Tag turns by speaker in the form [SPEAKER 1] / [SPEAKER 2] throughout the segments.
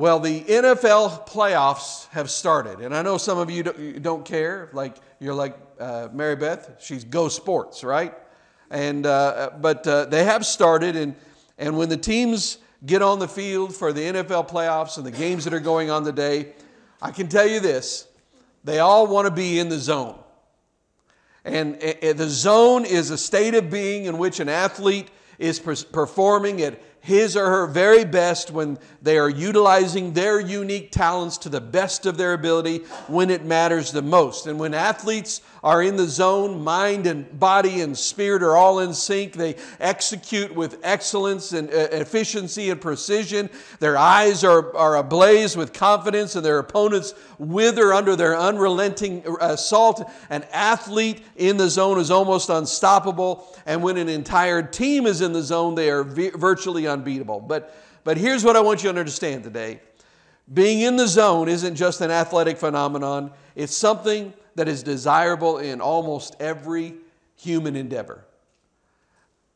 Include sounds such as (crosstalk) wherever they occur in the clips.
[SPEAKER 1] Well, the NFL playoffs have started, and I know some of you don't care. Like you're like uh, Mary Beth, she's go sports, right? And uh, but uh, they have started, and and when the teams get on the field for the NFL playoffs and the games that are going on today, I can tell you this: they all want to be in the zone. And the zone is a state of being in which an athlete is performing at his or her very best when they are utilizing their unique talents to the best of their ability when it matters the most. And when athletes are in the zone, mind and body and spirit are all in sync, they execute with excellence and uh, efficiency and precision. Their eyes are, are ablaze with confidence, and their opponents wither under their unrelenting assault. An athlete in the zone is almost unstoppable, and when an entire team is in the zone, they are virtually unbeatable. But, but here's what I want you to understand today being in the zone isn't just an athletic phenomenon, it's something that is desirable in almost every human endeavor.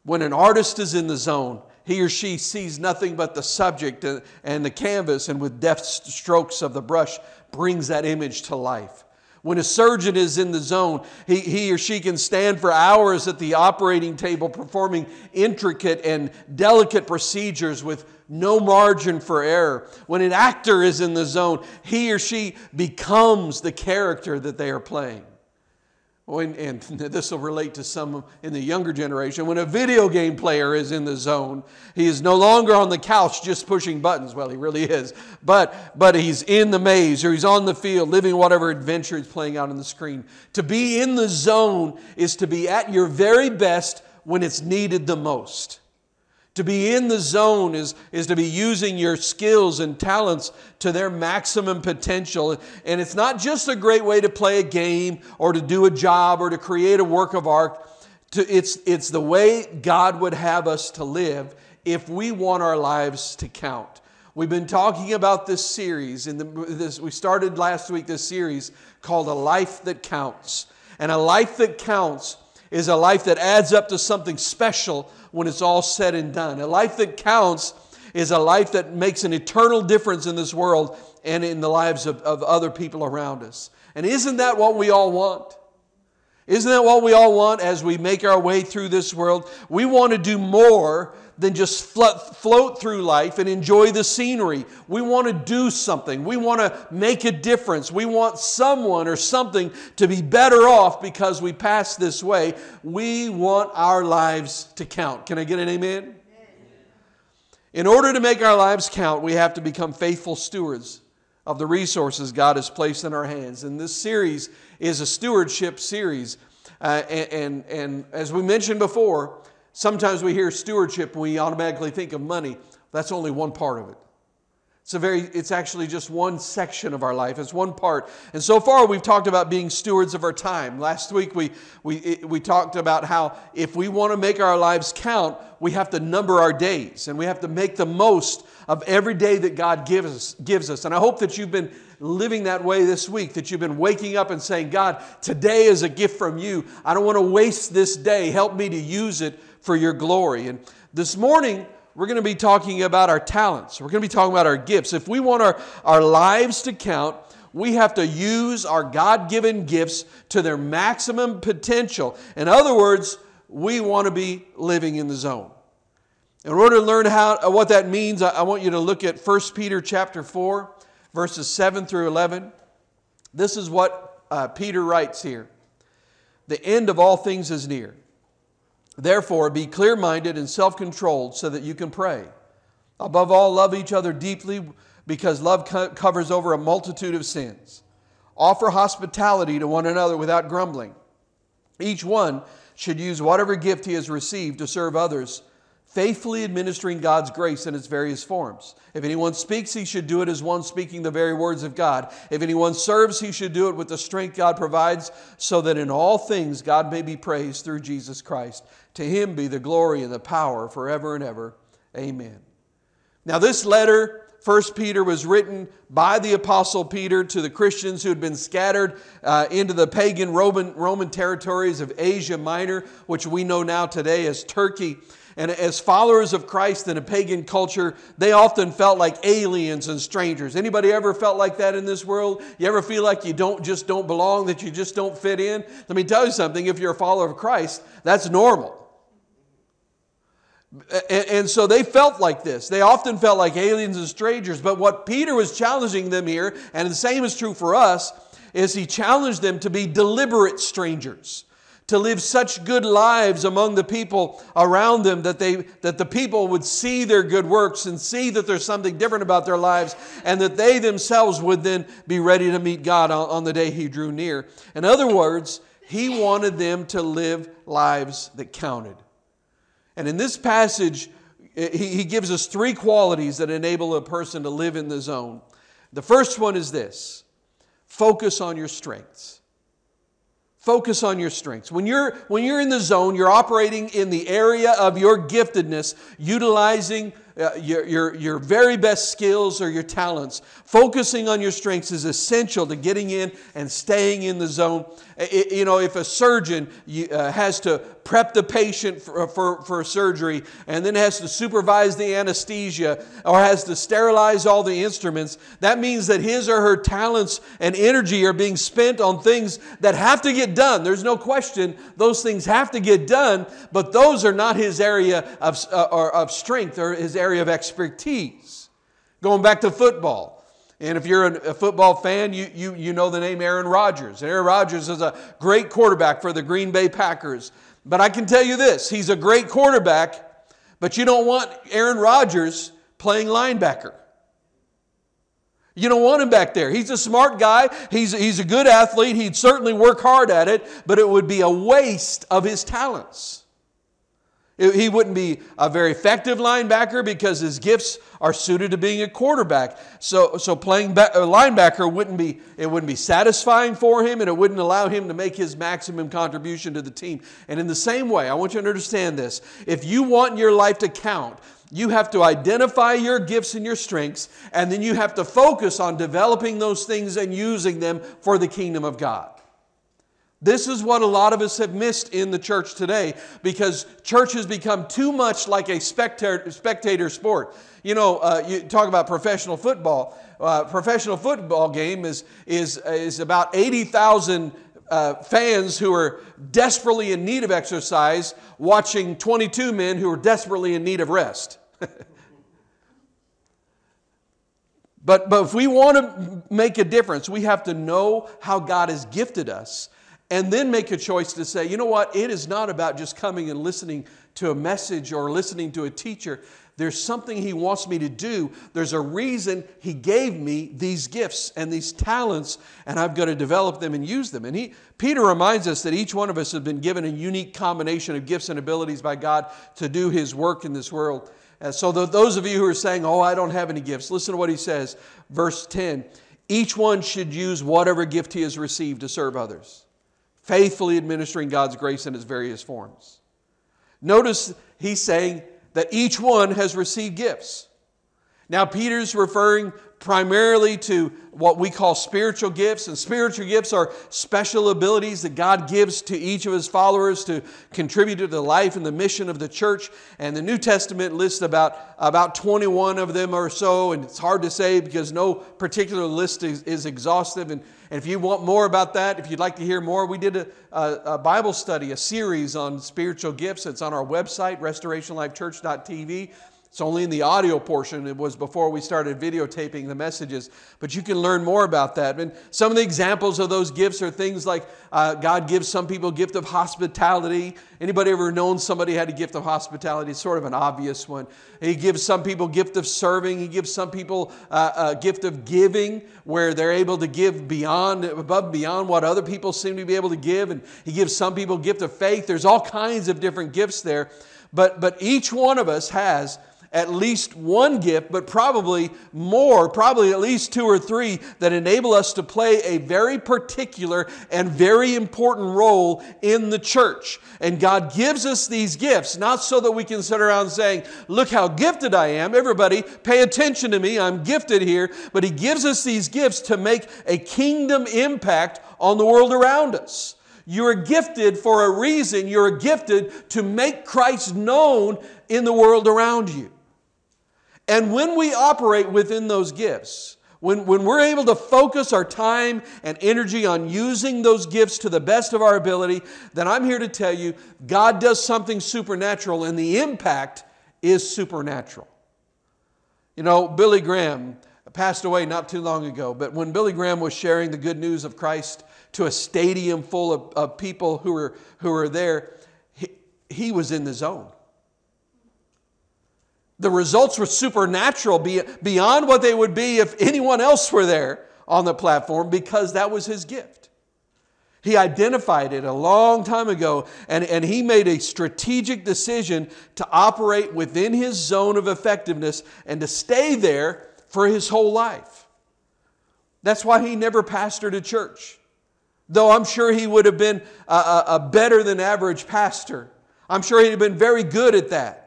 [SPEAKER 1] When an artist is in the zone, he or she sees nothing but the subject and the canvas, and with deft strokes of the brush, brings that image to life. When a surgeon is in the zone, he, he or she can stand for hours at the operating table performing intricate and delicate procedures with no margin for error. When an actor is in the zone, he or she becomes the character that they are playing. When, and (laughs) this will relate to some in the younger generation. When a video game player is in the zone, he is no longer on the couch just pushing buttons. Well, he really is. But, but he's in the maze or he's on the field living whatever adventure is playing out on the screen. To be in the zone is to be at your very best when it's needed the most. To be in the zone is, is to be using your skills and talents to their maximum potential. And it's not just a great way to play a game or to do a job or to create a work of art. It's, it's the way God would have us to live if we want our lives to count. We've been talking about this series. In the, this, we started last week this series called A Life That Counts. And a life that counts is a life that adds up to something special when it's all said and done. A life that counts is a life that makes an eternal difference in this world and in the lives of, of other people around us. And isn't that what we all want? Isn't that what we all want as we make our way through this world? We want to do more than just float through life and enjoy the scenery. We want to do something. We want to make a difference. We want someone or something to be better off because we pass this way. We want our lives to count. Can I get an amen? In order to make our lives count, we have to become faithful stewards of the resources God has placed in our hands. In this series is a stewardship series. Uh, and, and, and as we mentioned before, Sometimes we hear stewardship we automatically think of money. That's only one part of it. It's, a very, it's actually just one section of our life. It's one part. And so far, we've talked about being stewards of our time. Last week, we, we, we talked about how if we want to make our lives count, we have to number our days and we have to make the most of every day that God gives us. Gives us. And I hope that you've been living that way this week, that you've been waking up and saying, God, today is a gift from you. I don't want to waste this day. Help me to use it for your glory. And this morning, we're going to be talking about our talents. We're going to be talking about our gifts. If we want our, our lives to count, we have to use our God given gifts to their maximum potential. In other words, we want to be living in the zone. In order to learn how, what that means, I, want you to look at 1 Peter chapter 4, verses 7 through 11. This is what uh, Peter writes here The end of all things is near. Therefore, be clear minded and self controlled so that you can pray. Above all, love each other deeply because love co- covers over a multitude of sins. Offer hospitality to one another without grumbling. Each one should use whatever gift he has received to serve others faithfully administering God's grace in its various forms. If anyone speaks, he should do it as one speaking the very words of God. If anyone serves, he should do it with the strength God provides, so that in all things God may be praised through Jesus Christ. To him be the glory and the power forever and ever. Amen. Now, this letter. 1 Peter was written by the Apostle Peter to the Christians who had been scattered uh, into the pagan Roman, Roman territories of Asia Minor, which we know now today as Turkey. And as followers of Christ in a pagan culture, they often felt like aliens and strangers. Anybody ever felt like that in this world? You ever feel like you don't just don't belong, that you just don't fit in? Let me tell you something, if you're a follower of Christ, that's normal. And, so they felt like this. They often felt like aliens and strangers. But what Peter was challenging them here, and the same is true for us, is he challenged them to be deliberate strangers to live such good lives among the people around them that, they, that the people would see their good works and see that there's something different about their lives and that they themselves would then be ready to meet God on, on the day He drew near. In other words, He wanted them to live lives that counted. And in this passage, eh, he, he gives us three qualities that enable a person to live in the zone. The first one is this focus on your strengths. Focus on your strengths. When you're, when you're in the zone, you're operating in the area of your giftedness, utilizing uh, your, your, your very best skills or your talents. Focusing on your strengths is essential to getting in and staying in the zone. You know, if a surgeon uh, has to prep the patient for, for, for surgery and then has to supervise the anesthesia or has to sterilize all the instruments, that means that his or her talents and energy are being spent on things that have to get done. There's no question those things have to get done, but those are not his area of, uh, of strength or his area of expertise. Going back to football. And if you're a football fan, you, you, you know the name Aaron Rodgers. Aaron Rodgers is a great quarterback for the Green Bay Packers. But I can tell you this he's a great quarterback, but you don't want Aaron Rodgers playing linebacker. You don't want him back there. He's a smart guy. He's, he's a good athlete. He'd certainly work hard at it, but it would be a waste of his talents. He wouldn't be a very effective linebacker because his gifts are suited to being a quarterback. So, so playing a uh, linebacker wouldn't be, it wouldn't be satisfying for him and it wouldn't allow him to make his maximum contribution to the team. And in the same way, I want you to understand this. If you want your life to count, you have to identify your gifts and your strengths, and then you have to focus on developing those things and using them for the kingdom of God. This is what a lot of us have missed in the church today because church has become too much like a spectator, spectator sport. You know, uh, you talk about professional football. Uh, professional football game is, is, is about 80,000 uh, fans who are desperately in need of exercise watching 22 men who are desperately in need of rest. (laughs) but, but if we want to make a difference, we have to know how God has gifted us and then make a choice to say, you know what, it is not about just coming and listening to a message or listening to a teacher. There's something He wants me to do. There's a reason He gave me these gifts and these talents, and I've got to develop them and use them. And he, Peter reminds us that each one of us has been given a unique combination of gifts and abilities by God to do His work in this world. And so, those of you who are saying, Oh, I don't have any gifts, listen to what he says. Verse 10 Each one should use whatever gift he has received to serve others faithfully administering God's grace in its various forms. Notice he's saying that each one has received gifts. Now, Peter's referring primarily to what we call spiritual gifts, and spiritual gifts are special abilities that God gives to each of his followers to contribute to the life and the mission of the church. And the New Testament lists about, about 21 of them or so, and it's hard to say because no particular list is, is exhaustive. And, and if you want more about that, if you'd like to hear more, we did a, a, a Bible study, a series on spiritual gifts. It's on our website, restorationlifechurch.tv. It's only in the audio portion. It was before we started videotaping the messages. But you can learn more about that. And some of the examples of those gifts are things like uh, God gives some people a gift of hospitality. Anybody ever known somebody had a gift of hospitality? It's sort of an obvious one. He gives some people gift of serving. He gives some people uh, a gift of giving, where they're able to give beyond, above beyond what other people seem to be able to give. And he gives some people gift of faith. There's all kinds of different gifts there. But, but each one of us has at least one gift, but probably more, probably at least two or three that enable us to play a very particular and very important role in the church. And God gives us these gifts, not so that we can sit around saying, Look how gifted I am. Everybody, pay attention to me. I'm gifted here. But He gives us these gifts to make a kingdom impact on the world around us. You're gifted for a reason. You're gifted to make Christ known in the world around you. And when we operate within those gifts, when, when we're able to focus our time and energy on using those gifts to the best of our ability, then I'm here to tell you God does something supernatural, and the impact is supernatural. You know, Billy Graham passed away not too long ago, but when Billy Graham was sharing the good news of Christ to a stadium full of, of people who were, who were there, he, he was in the zone. The results were supernatural beyond what they would be if anyone else were there on the platform because that was his gift. He identified it a long time ago and, and he made a strategic decision to operate within his zone of effectiveness and to stay there for his whole life. That's why he never pastored a church, though I'm sure he would have been a, a, a better than average pastor. I'm sure he'd have been very good at that.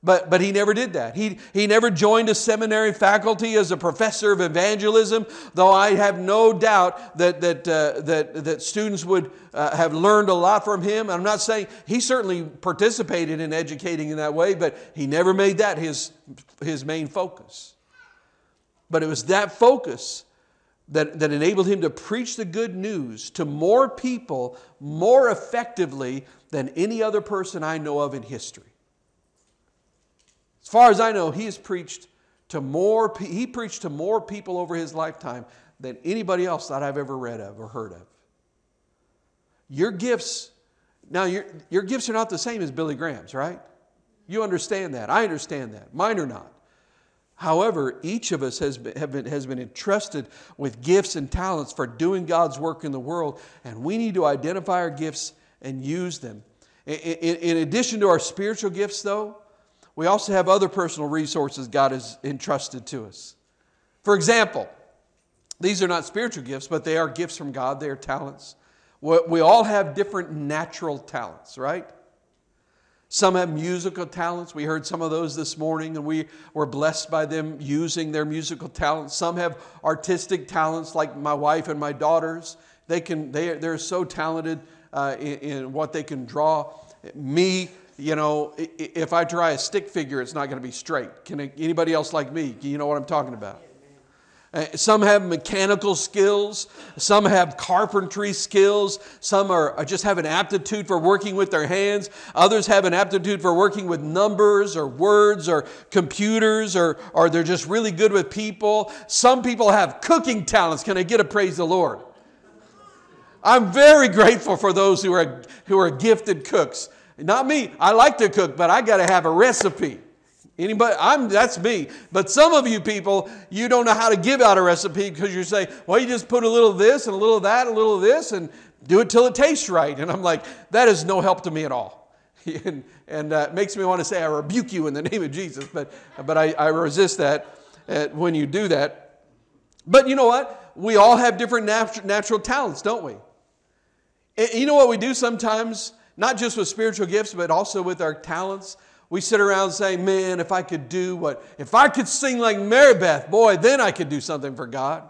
[SPEAKER 1] But, but he never did that. He, he never joined a seminary faculty as a professor of evangelism, though I have no doubt that, that, uh, that, that students would uh, have learned a lot from him. I'm not saying he certainly participated in educating in that way, but he never made that his, his main focus. But it was that focus that, that enabled him to preach the good news to more people more effectively than any other person I know of in history. As far as I know, he has preached to more, he preached to more people over his lifetime than anybody else that I've ever read of or heard of. Your gifts, now your, your gifts are not the same as Billy Graham's, right? You understand that. I understand that. Mine are not. However, each of us has been, been, has been entrusted with gifts and talents for doing God's work in the world, and we need to identify our gifts and use them. In, in, in addition to our spiritual gifts, though, we also have other personal resources God has entrusted to us. For example, these are not spiritual gifts, but they are gifts from God, they are talents. We all have different natural talents, right? Some have musical talents. We heard some of those this morning, and we were blessed by them using their musical talents. Some have artistic talents, like my wife and my daughters. They can, they, they're so talented uh, in, in what they can draw. Me, you know, if I try a stick figure, it's not going to be straight. Can anybody else like me? You know what I'm talking about? Uh, some have mechanical skills, some have carpentry skills, some are just have an aptitude for working with their hands, others have an aptitude for working with numbers or words or computers, or, or they're just really good with people. Some people have cooking talents. Can I get a praise the Lord? I'm very grateful for those who are, who are gifted cooks. Not me. I like to cook, but I got to have a recipe. Anybody? I'm, that's me. But some of you people, you don't know how to give out a recipe because you say, well, you just put a little of this and a little of that, a little of this, and do it till it tastes right. And I'm like, that is no help to me at all. (laughs) and and uh, it makes me want to say, I rebuke you in the name of Jesus. But, but I, I resist that uh, when you do that. But you know what? We all have different natu- natural talents, don't we? And you know what we do sometimes? Not just with spiritual gifts, but also with our talents. We sit around saying, man, if I could do what, if I could sing like Mary Beth, boy, then I could do something for God.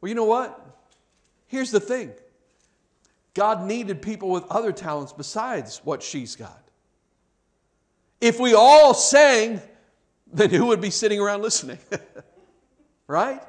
[SPEAKER 1] Well, you know what? Here's the thing God needed people with other talents besides what she's got. If we all sang, then who would be sitting around listening? (laughs) right?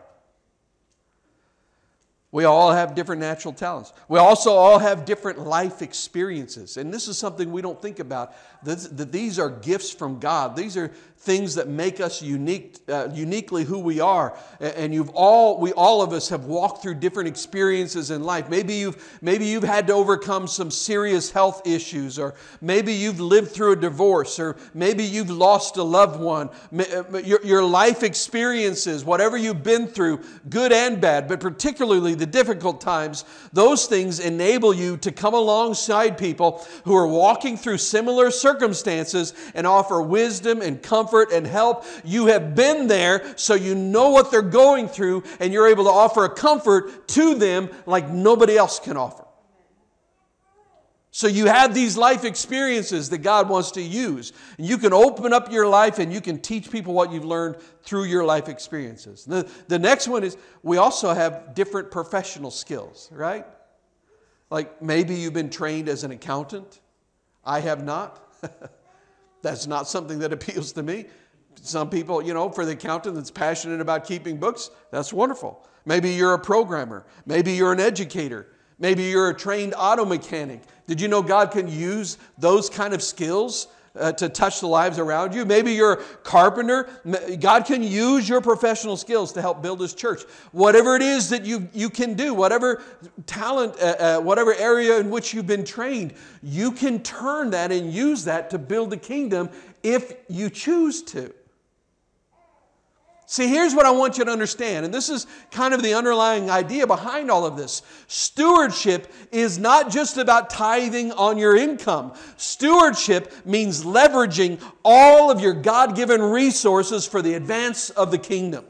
[SPEAKER 1] We all have different natural talents. We also all have different life experiences. And this is something we don't think about that these are gifts from God. These are things that make us unique, uh, uniquely who we are. And you've all, we all of us have walked through different experiences in life. Maybe you've, maybe you've had to overcome some serious health issues, or maybe you've lived through a divorce, or maybe you've lost a loved one. Uh, your, your life experiences, whatever you've been through, good and bad, but particularly the difficult times, those things enable you to come alongside people who are walking through similar circumstances and offer wisdom and comfort comfort and help. You have been there, so you know what they're going through, and you're able to offer a comfort to them like nobody else can offer. So you have these life experiences that God wants to use. You can open up your life and you can teach people what you've learned through your life experiences. The, the next one is we also have different professional skills, right? Like maybe you've been trained as an accountant. I have not. (laughs) that's not something that (laughs) appeals to me. Some people, you know, for the accountant that's passionate about keeping books, that's wonderful. Maybe you're a programmer. Maybe you're an educator. Maybe you're a trained auto mechanic. Did you know God can use those kind of skills uh, to touch the lives around you? Maybe you're a carpenter. God can use your professional skills to help build His church. Whatever it is that you, you can do, whatever talent, uh, uh, whatever area in which you've been trained, you can turn that and use that to build the kingdom if you choose to. See, here's what I want you to understand, and this is kind of the underlying idea behind all of this. Stewardship is not just about tithing on your income, stewardship means leveraging all of your God given resources for the advance of the kingdom.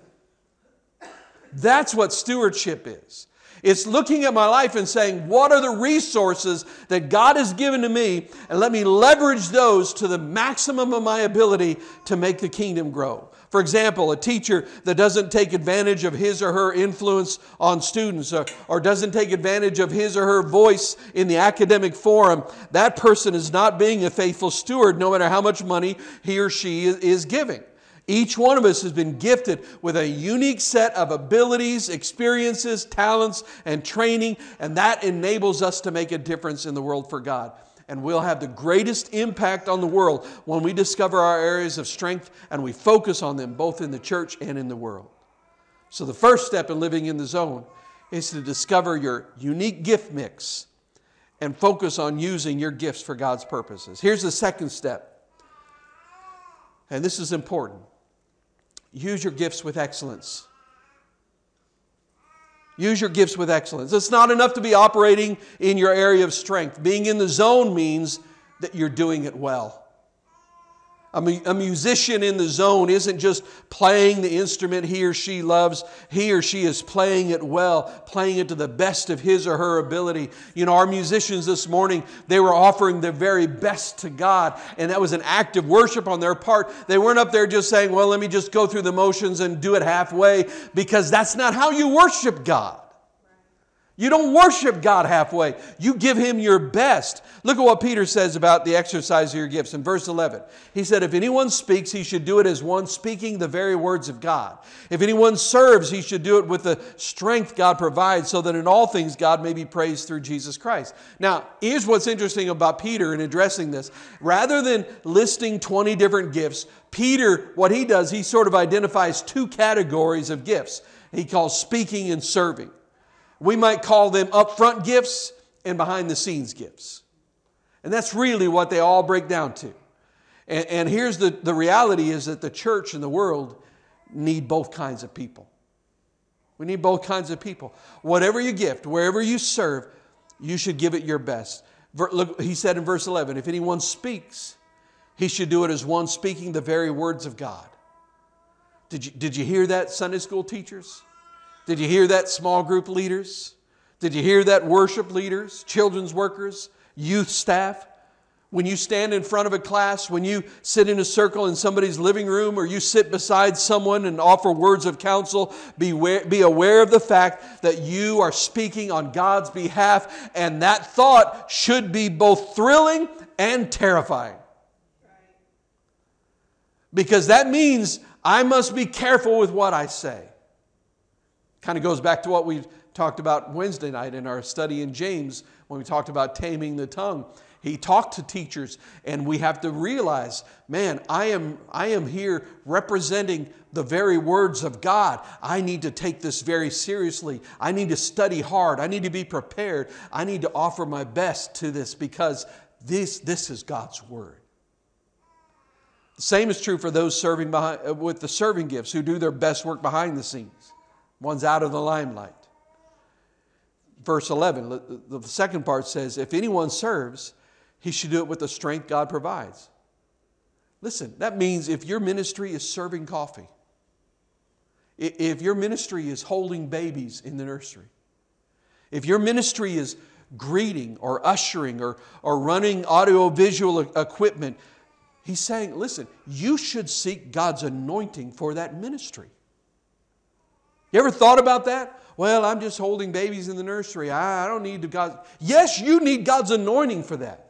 [SPEAKER 1] That's what stewardship is. It's looking at my life and saying, what are the resources that God has given to me? And let me leverage those to the maximum of my ability to make the kingdom grow. For example, a teacher that doesn't take advantage of his or her influence on students or, or, doesn't take advantage of his or her voice in the academic forum, that person is not being a faithful steward no matter how much money he or she is giving. Each one of us has been gifted with a unique set of abilities, experiences, talents, and training, and that enables us to make a difference in the world for God and we'll have the greatest impact on the world when we discover our areas of strength and we focus on them both in the church and in the world. So, the first step in living in the zone is to discover your unique gift mix and focus on using your gifts for God's purposes. Here's the second step, and this is important use your gifts with excellence. Use your gifts with excellence. It's not enough to be operating in your area of strength. Being in the zone means that you're doing it well. A musician in the zone isn't just playing the instrument he or she loves. He or she is playing it well, playing it to the best of his or her ability. You know, our musicians this morning, they were offering their very best to God, and that was an act of worship on their part. They weren't up there just saying, well, let me just go through the motions and do it halfway, because that's not how you worship God. You don't worship God halfway. You give Him your best. Look at what Peter says about the exercise of your gifts in verse 11. He said, If anyone speaks, he should do it as one speaking the very words of God. If anyone serves, he should do it with the strength God provides, so that in all things God may be praised through Jesus Christ. Now, here's what's interesting about Peter in addressing this. Rather than listing 20 different gifts, Peter, what he does, he sort of identifies two categories of gifts. He calls speaking and serving. We might call them upfront gifts and behind the scenes gifts. And that's really what they all break down to. And, and here's the, the reality is that the church and the world need both kinds of people. We need both kinds of people. Whatever you gift, wherever you serve, you should give it your best. Look, he said in verse 11, if anyone speaks, he should do it as one speaking the very words of God. Did you, did you hear that, Sunday school teachers? Did you hear that, small group leaders? Did you hear that, worship leaders, children's workers, youth staff? When you stand in front of a class, when you sit in a circle in somebody's living room, or you sit beside someone and offer words of counsel, be aware, be aware of the fact that you are speaking on God's behalf, and that thought should be both thrilling and terrifying. Because that means I must be careful with what I say. Kind of goes back to what we talked about Wednesday night in our study in James when we talked about taming the tongue. He talked to teachers, and we have to realize, man, I am, I am here representing the very words of God. I need to take this very seriously. I need to study hard. I need to be prepared. I need to offer my best to this because this, this is God's word. The same is true for those serving behind, with the serving gifts who do their best work behind the scenes one's out of the limelight. Verse 11, the second part says, If anyone serves, he should do it with the strength God provides. Listen, that means if your ministry is serving coffee, if your ministry is holding babies in the nursery, if your ministry is greeting or ushering or, or running audiovisual equipment, he's saying, listen, you should seek God's anointing for that ministry. You ever thought about that? well, I'm just holding babies in the nursery. I, don't need God. Yes, you need God's anointing for that.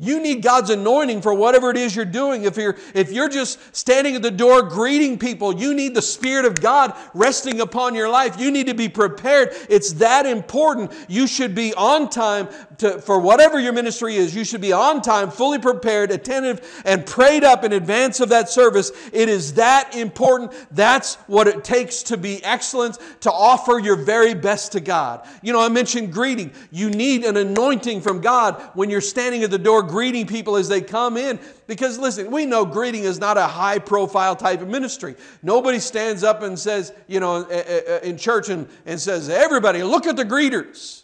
[SPEAKER 1] You need God's anointing for whatever it is you're doing. If you're, if you're just standing at the door greeting people, you need the Spirit of God resting upon your life. You need to be prepared. It's that important. You should be on time to, for whatever your ministry is. You should be on time, fully prepared, attentive, and prayed up in advance of that service. It is that important. That's what it takes to be excellent, to offer your very best to God. You know, I mentioned greeting. You need an anointing from God when you're standing at the door greeting people as they come in. Because listen, we know greeting is not a high profile type of ministry. Nobody stands up and says, you know, eh, eh, eh, in church and, and says, everybody, look at the greeters.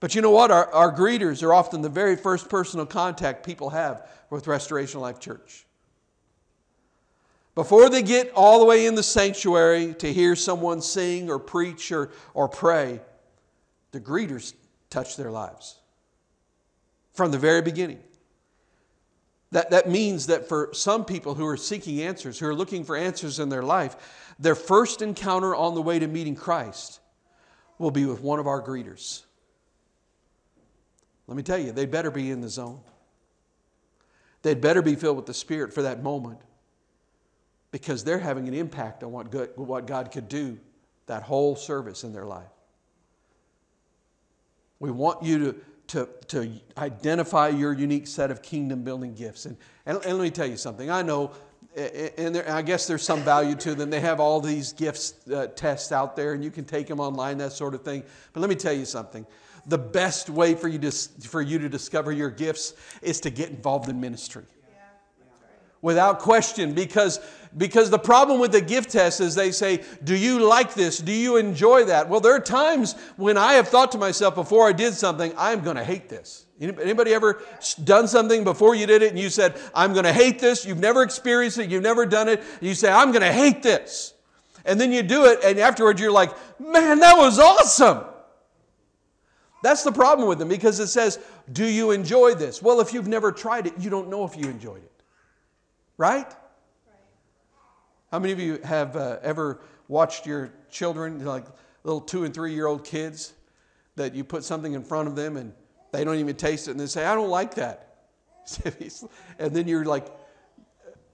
[SPEAKER 1] But you know what? Our, our greeters are often the very first personal contact people have with Restoration Life Church. Before they get all the way in the sanctuary to hear someone sing or preach or, or pray, the greeters touch their lives from the very beginning. That, that means that for some people who are seeking answers, who are looking for answers in their life, their first encounter on the way to meeting Christ will be with one of our greeters. Let me tell you, they'd better be in the zone. They'd better be filled with the Spirit for that moment because they're having an impact on what, good, what God could do that whole service in their life. We want you to to, to identify your unique set of kingdom building gifts. And, and, and let me tell you something. I know, and there, I guess there's some value to them. They have all these gifts uh, tests out there, and you can take them online, that sort of thing. But let me tell you something. The best way for you to, for you to discover your gifts is to get involved in ministry. Without question, because because the problem with the gift test is they say, Do you like this? Do you enjoy that? Well, there are times when I have thought to myself before I did something, I'm going to hate this. Anybody ever done something before you did it and you said, I'm going to hate this? You've never experienced it, you've never done it. and You say, I'm going to hate this. And then you do it, and afterwards you're like, Man, that was awesome. That's the problem with them because it says, Do you enjoy this? Well, if you've never tried it, you don't know if you enjoyed it. Right? How many of you have uh, ever watched your children, like little two and three year old kids, that you put something in front of them and they don't even taste it and they say, I don't like that? (laughs) and then you're like,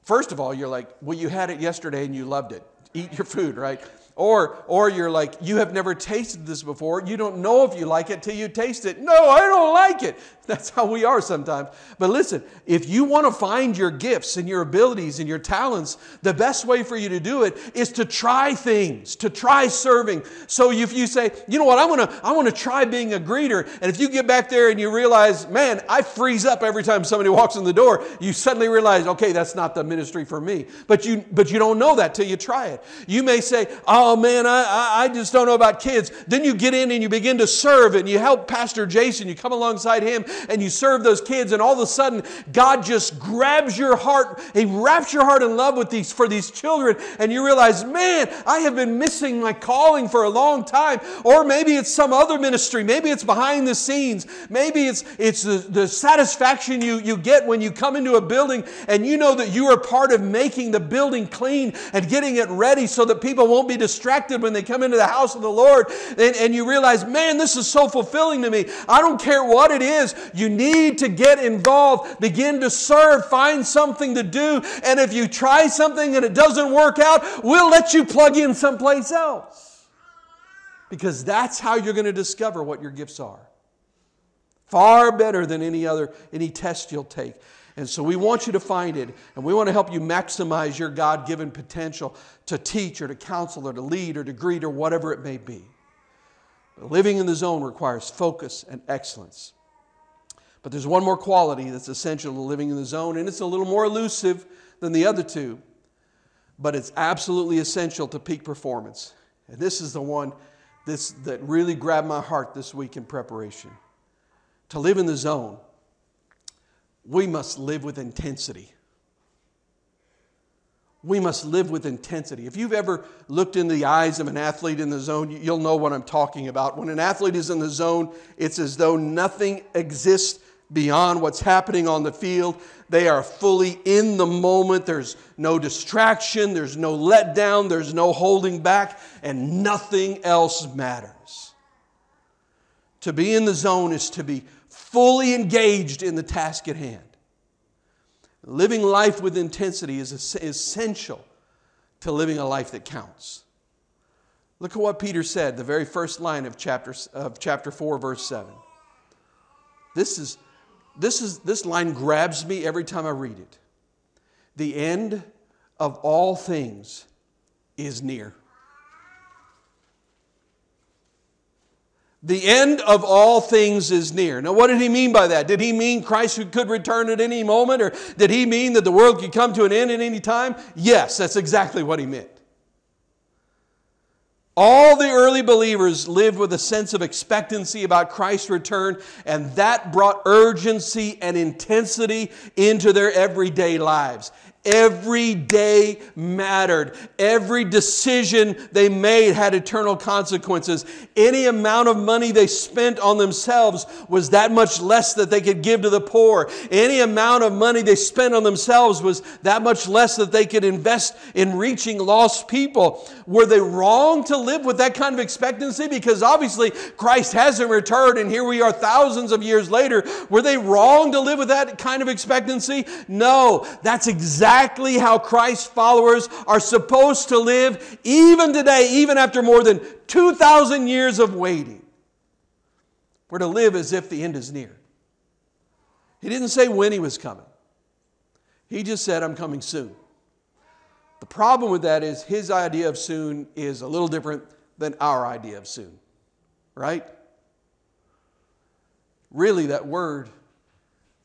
[SPEAKER 1] first of all, you're like, well, you had it yesterday and you loved it. Eat your food, right? Or, or you're like, you have never tasted this before. You don't know if you like it till you taste it. No, I don't like it. (laughs) That's how we are sometimes. But listen, if you want to find your gifts and your abilities and your talents, the best way for you to do it is to try things, to try serving. So if you say, you know what, I want to, I want to try being a greeter, and if you get back there and you realize, man, I freeze up every time somebody walks in the door, you suddenly realize, okay, that's not the ministry for me. But you, but you don't know that till you try it. You may say, oh Oh, man, I, I just don't know about kids. Then you get in and you begin to serve and you help Pastor Jason. You come alongside him and you serve those kids, and all of a sudden, God just grabs your heart. He wraps your heart in love with these for these children, and you realize, man, I have been missing my calling for a long time. Or maybe it's some other ministry. Maybe it's behind the scenes. Maybe it's it's the, the satisfaction you, you get when you come into a building and you know that you are part of making the building clean and getting it ready so that people won't be distracted when they come into the house of the Lord. And, and you realize, man, this is so fulfilling to me. I don't care what it is. You need to get involved, begin to serve, find something to do. And if you try something and it doesn't work out, we'll let you plug in someplace else. Because that's how you're going to discover what your gifts are. Far better than any other any test you'll take. And so we want you to find it, and we want to help you maximize your God given potential to teach or to counsel or to lead or to greet or whatever it may be. Living in the zone requires focus and excellence. But there's one more quality that's essential to living in the zone, and it's a little more elusive than the other two, but it's absolutely essential to peak performance. And this is the one this, that really grabbed my heart this week in preparation. To live in the zone, we must live with intensity. We must live with intensity. If you've ever looked in the eyes of an athlete in the zone, you'll know what I'm talking about. When an athlete is in the zone, it's as though nothing exists beyond what's happening on the field. They are fully in the moment. There's no distraction, there's no letdown, there's no holding back, and nothing else matters. To be in the zone is to be fully engaged in the task at hand. Living life with intensity is essential to living a life that counts. Look at what Peter said, the very first line of chapter, of chapter 4, verse 7. This, is, this, is, this line grabs me every time I read it. The end of all things is near. The end of all things is near. Now, what did he mean by that? Did he mean Christ could return at any moment, or did he mean that the world could come to an end at any time? Yes, that's exactly what he meant. All the early believers lived with a sense of expectancy about Christ's return, and that brought urgency and intensity into their everyday lives. Every day mattered. Every decision they made had eternal consequences. Any amount of money they spent on themselves was that much less that they could give to the poor. Any amount of money they spent on themselves was that much less that they could invest in reaching lost people. Were they wrong to live with that kind of expectancy? Because obviously Christ hasn't returned and here we are thousands of years later. Were they wrong to live with that kind of expectancy? No, that's exactly exactly how Christ's followers are supposed to live even today, even after more than 2,000 years of waiting. We're to live as if the end is near. He didn't say when he was coming, he just said, I'm coming soon. The problem with that is his idea of soon is a little different than our idea of soon, right? Really, that word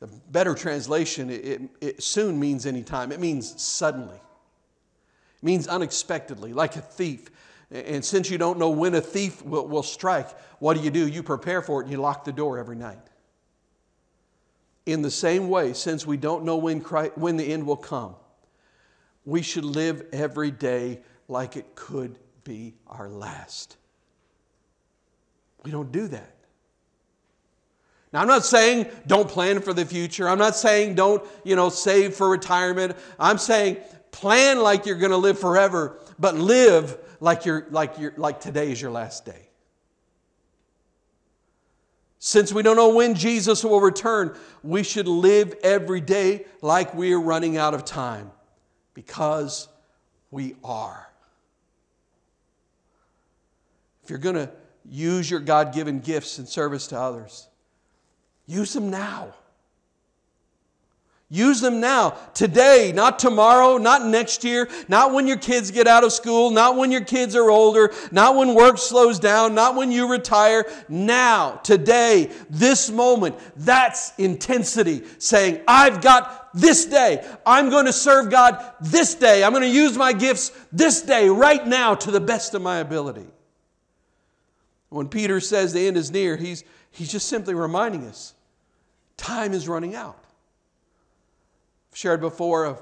[SPEAKER 1] the better translation, it, it, soon means anytime. It means suddenly. It means unexpectedly, like a thief. And since you don't know when a thief will, will strike, what do you do? You prepare for it and you lock the door every night. In the same way, since we don't know when, Christ, when the end will come, we should live every day like it could be our last. We don't do that. Now, I'm not saying don't plan for the future. I'm not saying don't, you know, save for retirement. I'm saying plan like you're going to live forever, but live like you're like you're like today is your last day. Since we don't know when Jesus will return, we should live every day like we are running out of time because we are. If you're going to use your God given gifts in service to others, Use them now. Use them now, today, not tomorrow, not next year, not when your kids get out of school, not when your kids are older, not when work slows down, not when you retire. Now, today, this moment, that's intensity. Saying, I've got this day. I'm going to serve God this day. I'm going to use my gifts this day, right now, to the best of my ability. When Peter says the end is near, he's, he's just simply reminding us Time is running out. I've shared before a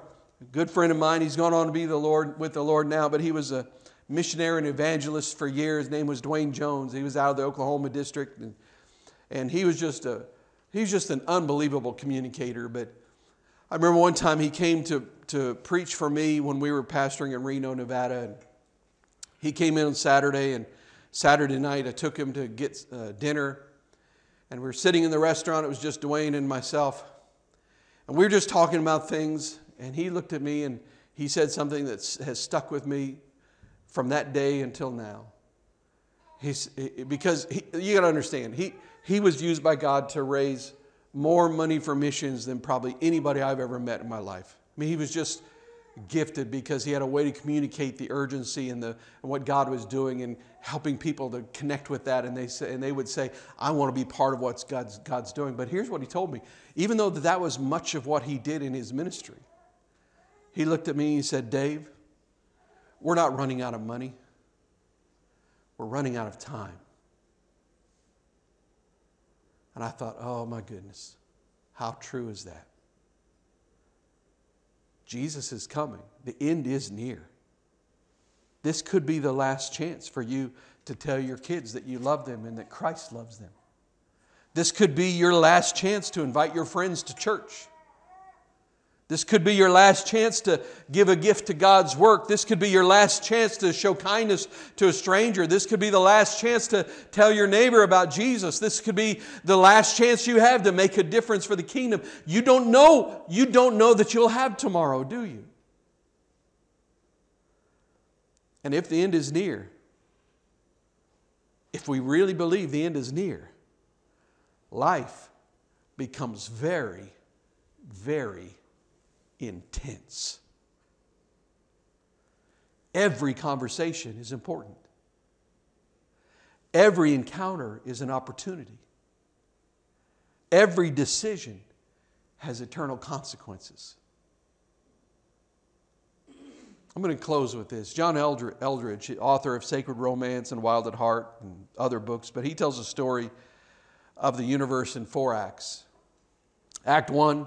[SPEAKER 1] good friend of mine, he's gone on to be the Lord with the Lord now, but he was a missionary and evangelist for years. His name was Dwayne Jones. He was out of the Oklahoma district and, and he was just a he was just an unbelievable communicator. But I remember one time he came to, to preach for me when we were pastoring in Reno, Nevada. And he came in on Saturday, and Saturday night I took him to get uh, dinner and we were sitting in the restaurant. It was just Dwayne and myself. And we were just talking about things. And he looked at me and he said something that has stuck with me from that day until now. He's, because he, you got to understand, he, he was used by God to raise more money for missions than probably anybody I've ever met in my life. I mean, he was just gifted because he had a way to communicate the urgency and, the, and what God was doing and helping people to connect with that. And they, say, and they would say, I want to be part of what God's, God's doing. But here's what he told me. Even though that was much of what he did in his ministry, he looked at me and he said, Dave, we're not running out of money. We're running out of time. And I thought, oh my goodness, how true is that? Jesus is coming. The end is near. This could be the last chance for you to tell your kids that you love them and that Christ loves them. This could be your last chance to invite your friends to church. This could be your last chance to give a gift to God's work. This could be your last chance to show kindness to a stranger. This could be the last chance to tell your neighbor about Jesus. This could be the last chance you have to make a difference for the kingdom. You don't know, you don't know that you'll have tomorrow, do you? And if the end is near, if we really believe the end is near, life becomes very, very intense. Every conversation is important. Every encounter is an opportunity. Every decision has eternal consequences. I'm going to close with this. John Eldredge, author of Sacred Romance and Wild at Heart and other books, but he tells a story of the universe in four acts. Act one,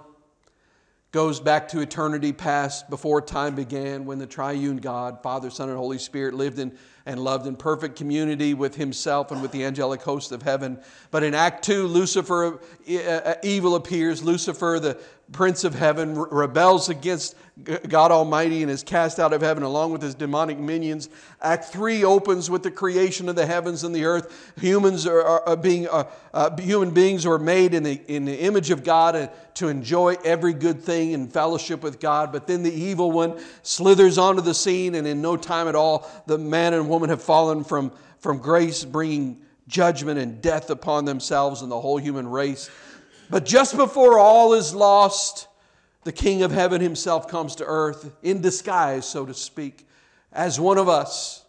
[SPEAKER 1] goes back to eternity past before time began when the triune God, Father, Son, and Holy Spirit lived in and loved in perfect community with himself and with the angelic host of heaven. But in Act 2, Lucifer, uh, evil appears. Lucifer, the prince of heaven, rebels against God Almighty and is cast out of heaven along with his demonic minions. Act 3 opens with the creation of the heavens and the earth. Humans are, are being, uh, uh, human beings are made in the, in the image of God and to enjoy every good thing in fellowship with God. But then the evil one slithers onto the scene, and in no time at all, the man and woman have fallen from, from grace, bringing judgment and death upon themselves and the whole human race. But just before all is lost, the King of heaven himself comes to earth in disguise, so to speak, as one of us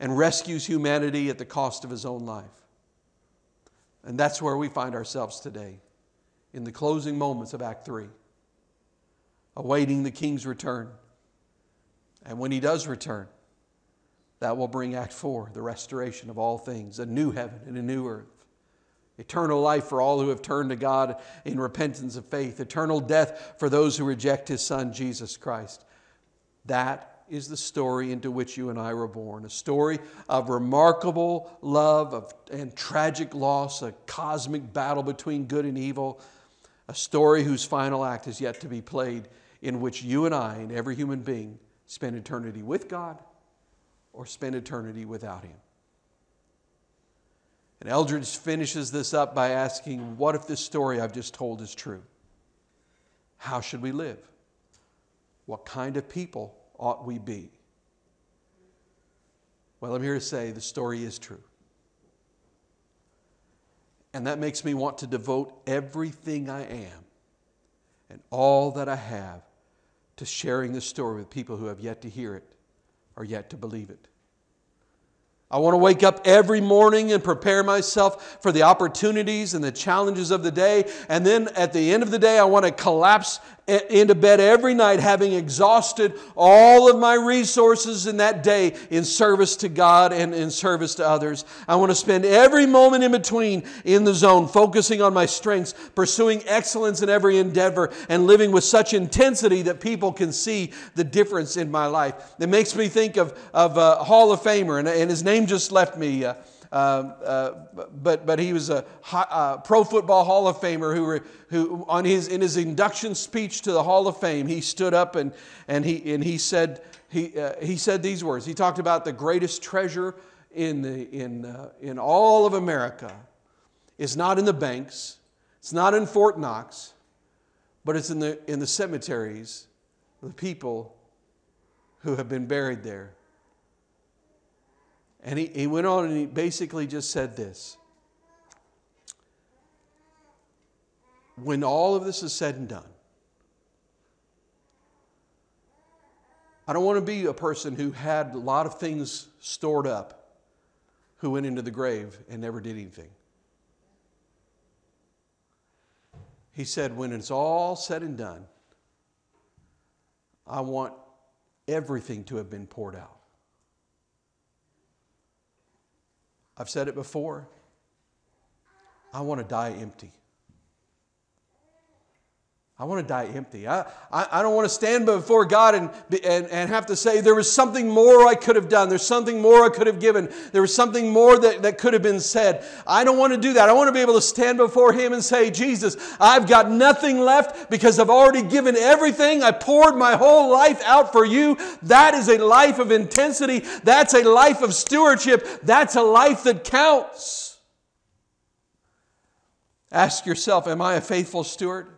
[SPEAKER 1] and rescues humanity at the cost of his own life. And that's where we find ourselves today, in the closing moments of Act 3, awaiting the King's return. And when he does return, that will bring Act 4, the restoration of all things, a new heaven and a new earth. Eternal life for all who have turned to God in repentance of faith. Eternal death for those who reject His Son, Jesus Christ. That is the story into which you and I were born. A story of remarkable love of, and tragic loss, a cosmic battle between good and evil. A story whose final act is yet to be played, in which you and I and every human being spend eternity with God or spend eternity without Him. And Eldredge finishes this up by asking, What if this story I've just told is true? How should we live? What kind of people ought we be? Well, I'm here to say the story is true. And that makes me want to devote everything I am and all that I have to sharing this story with people who have yet to hear it or yet to believe it. I want to wake up every morning and prepare myself for the opportunities and the challenges of the day. And then at the end of the day, I want to collapse into bed every night having exhausted all of my resources in that day in service to God and in service to others. I want to spend every moment in between in the zone, focusing on my strengths, pursuing excellence in every endeavor, and living with such intensity that people can see the difference in my life. It makes me think of, of a Hall of Famer, and, and his name just left me. Uh, uh, uh, but, but he was a uh, pro football Hall of Famer who, who on his, in his induction speech to the Hall of Fame, he stood up and, and, he, and he, said, he, uh, he said these words. He talked about the greatest treasure in, the, in, uh, in all of America is not in the banks, it's not in Fort Knox, but it's in the, in the cemeteries, the people who have been buried there. And he, he went on and he basically just said this When all of this is said and done, I don't want to be a person who had a lot of things stored up, who went into the grave and never did anything. He said, When it's all said and done, I want everything to have been poured out. I've said it before. I want to die empty. I want to die empty. I, I, I, don't want to stand before God and, and, and have to say, there was something more I could have done. There's something more I could have given. There was something more that, that could have been said. I don't want to do that. I want to be able to stand before Him and say, Jesus, I've got nothing left because I've already given everything. I poured my whole life out for you. That is a life of intensity. That's a life of stewardship. That's a life that counts. Ask yourself, am I a faithful steward?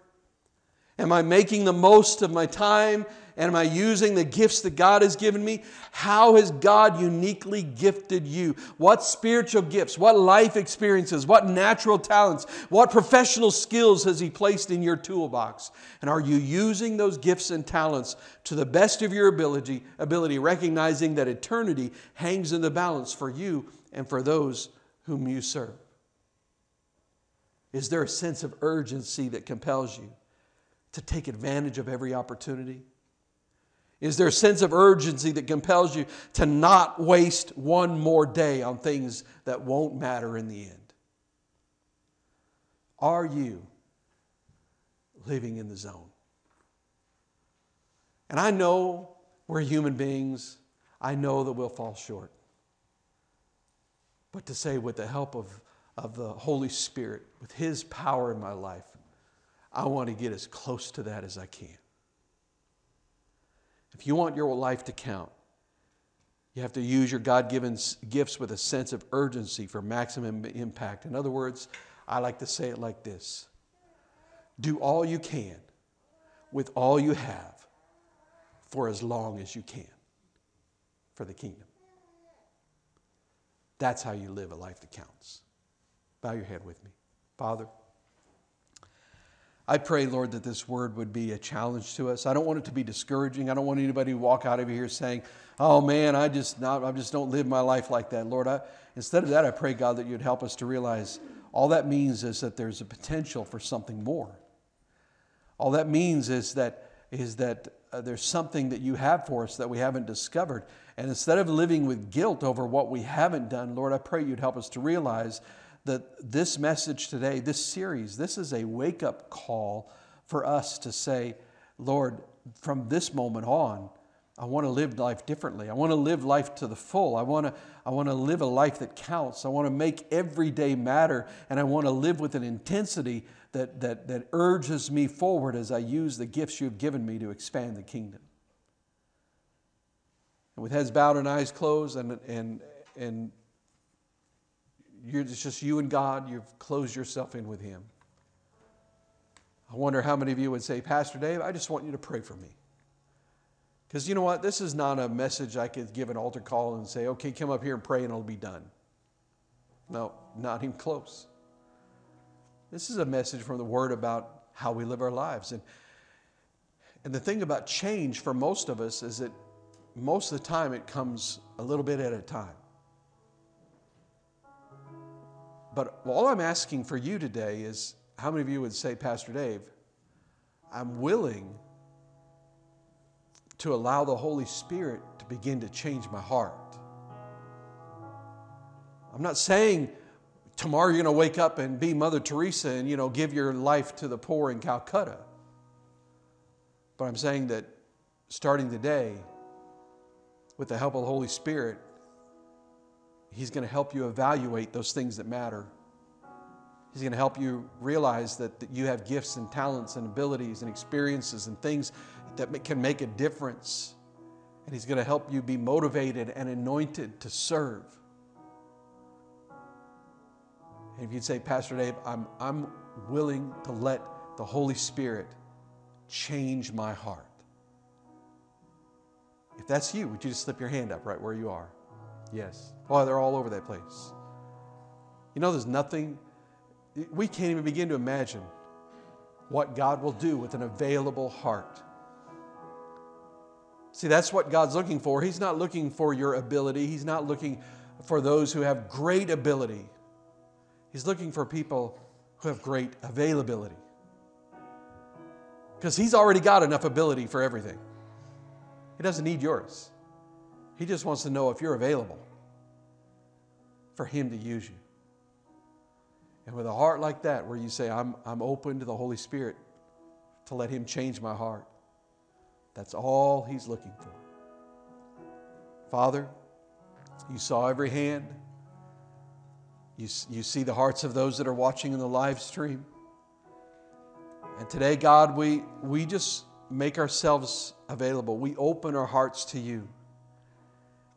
[SPEAKER 1] Am I making the most of my time? Am I using the gifts that God has given me? How has God uniquely gifted you? What spiritual gifts, what life experiences, what natural talents, what professional skills has He placed in your toolbox? And are you using those gifts and talents to the best of your ability, ability recognizing that eternity hangs in the balance for you and for those whom you serve? Is there a sense of urgency that compels you? To take advantage of every opportunity? Is there a sense of urgency that compels you to not waste one more day on things that won't matter in the end? Are you living in the zone? And I know we're human beings. I know that we'll fall short. But to say, with the help of, of the Holy Spirit, with His power in my life, I want to get as close to that as I can. If you want your life to count, you have to use your God given gifts with a sense of urgency for maximum impact. In other words, I like to say it like this Do all you can with all you have for as long as you can for the kingdom. That's how you live a life that counts. Bow your head with me. Father, I pray, Lord, that this word would be a challenge to us. I don't want it to be discouraging. I don't want anybody to walk out of here saying, "Oh man, I just not, I just don't live my life like that." Lord, I, instead of that, I pray, God, that you'd help us to realize all that means is that there's a potential for something more. All that means is that is that uh, there's something that you have for us that we haven't discovered. And instead of living with guilt over what we haven't done, Lord, I pray you'd help us to realize that this message today, this series, this is a wake up call for us to say, Lord, from this moment on, I want to live life differently. I want to live life to the full. I want to, I want to live a life that counts. I want to make every day matter, and I want to live with an intensity that, that, that urges me forward as I use the gifts you've given me to expand the kingdom. And with heads bowed and eyes closed, and, and, and you're, it's just you and God. You've closed yourself in with Him. I wonder how many of you would say, Pastor Dave, I just want you to pray for me. Because you know what? This is not a message I could give an altar call and say, okay, come up here and pray and it'll be done. No, not even close. This is a message from the Word about how we live our lives. And, and the thing about change for most of us is that most of the time it comes a little bit at a time. But all I'm asking for you today is how many of you would say, Pastor Dave, I'm willing to allow the Holy Spirit to begin to change my heart. I'm not saying tomorrow you're going to wake up and be Mother Teresa and you know give your life to the poor in Calcutta. But I'm saying that starting today with the help of the Holy Spirit, He's going to help you evaluate those things that matter. He's going to help you realize that, that you have gifts and talents and abilities and experiences and things that can make a difference. And He's going to help you be motivated and anointed to serve. And if you'd say, Pastor Dave, I'm, I'm willing to let the Holy Spirit change my heart. If that's you, would you just slip your hand up right where you are? Yes. Oh, they're all over that place. You know, there's nothing, we can't even begin to imagine what God will do with an available heart. See, that's what God's looking for. He's not looking for your ability, He's not looking for those who have great ability. He's looking for people who have great availability. Because He's already got enough ability for everything, He doesn't need yours. He just wants to know if you're available for Him to use you. And with a heart like that, where you say, I'm, I'm open to the Holy Spirit to let Him change my heart. That's all He's looking for. Father, you saw every hand. You, you see the hearts of those that are watching in the live stream. And today, God, we, we just make ourselves available. We open our hearts to you.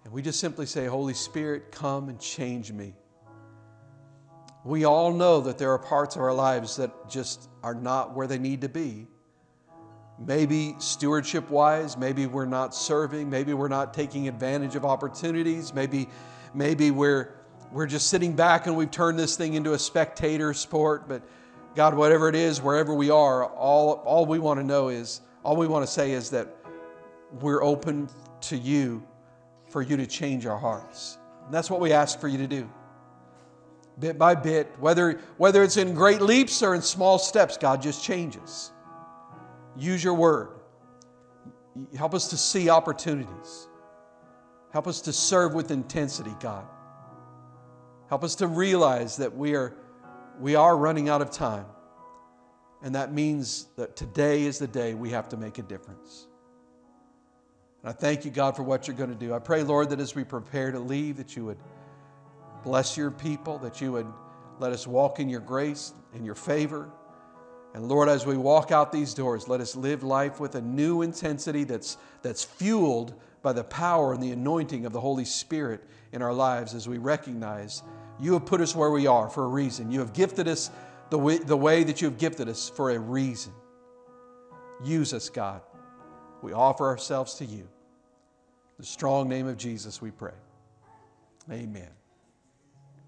[SPEAKER 1] And we just simply say, Holy Spirit, come and change me. We all know that there are parts of our lives that just are not where they need to be. Maybe stewardship wise, maybe we're not serving, maybe we're not taking advantage of opportunities, maybe, maybe we're, we're just sitting back and we've turned this thing into a spectator sport. But God, whatever it is, wherever we are, all, all we want to know is, all we want to say is that we're open to you for you to change our hearts. And that's what we ask for you to do. Bit by bit, whether, whether it's in great leaps or in small steps, God just changes. Use your word. Help us to see opportunities. Help us to serve with intensity, God. Help us to realize that we are, we are running out of time. And that means that today is the day we have to make a difference. And I thank you, God, for what you're going to do. I pray, Lord, that as we prepare to leave, that you would bless your people, that you would let us walk in your grace, in your favor. And Lord, as we walk out these doors, let us live life with a new intensity that's, that's fueled by the power and the anointing of the Holy Spirit in our lives as we recognize you have put us where we are for a reason. You have gifted us the way, the way that you have gifted us for a reason. Use us, God. We offer ourselves to you. In the strong name of Jesus, we pray. Amen.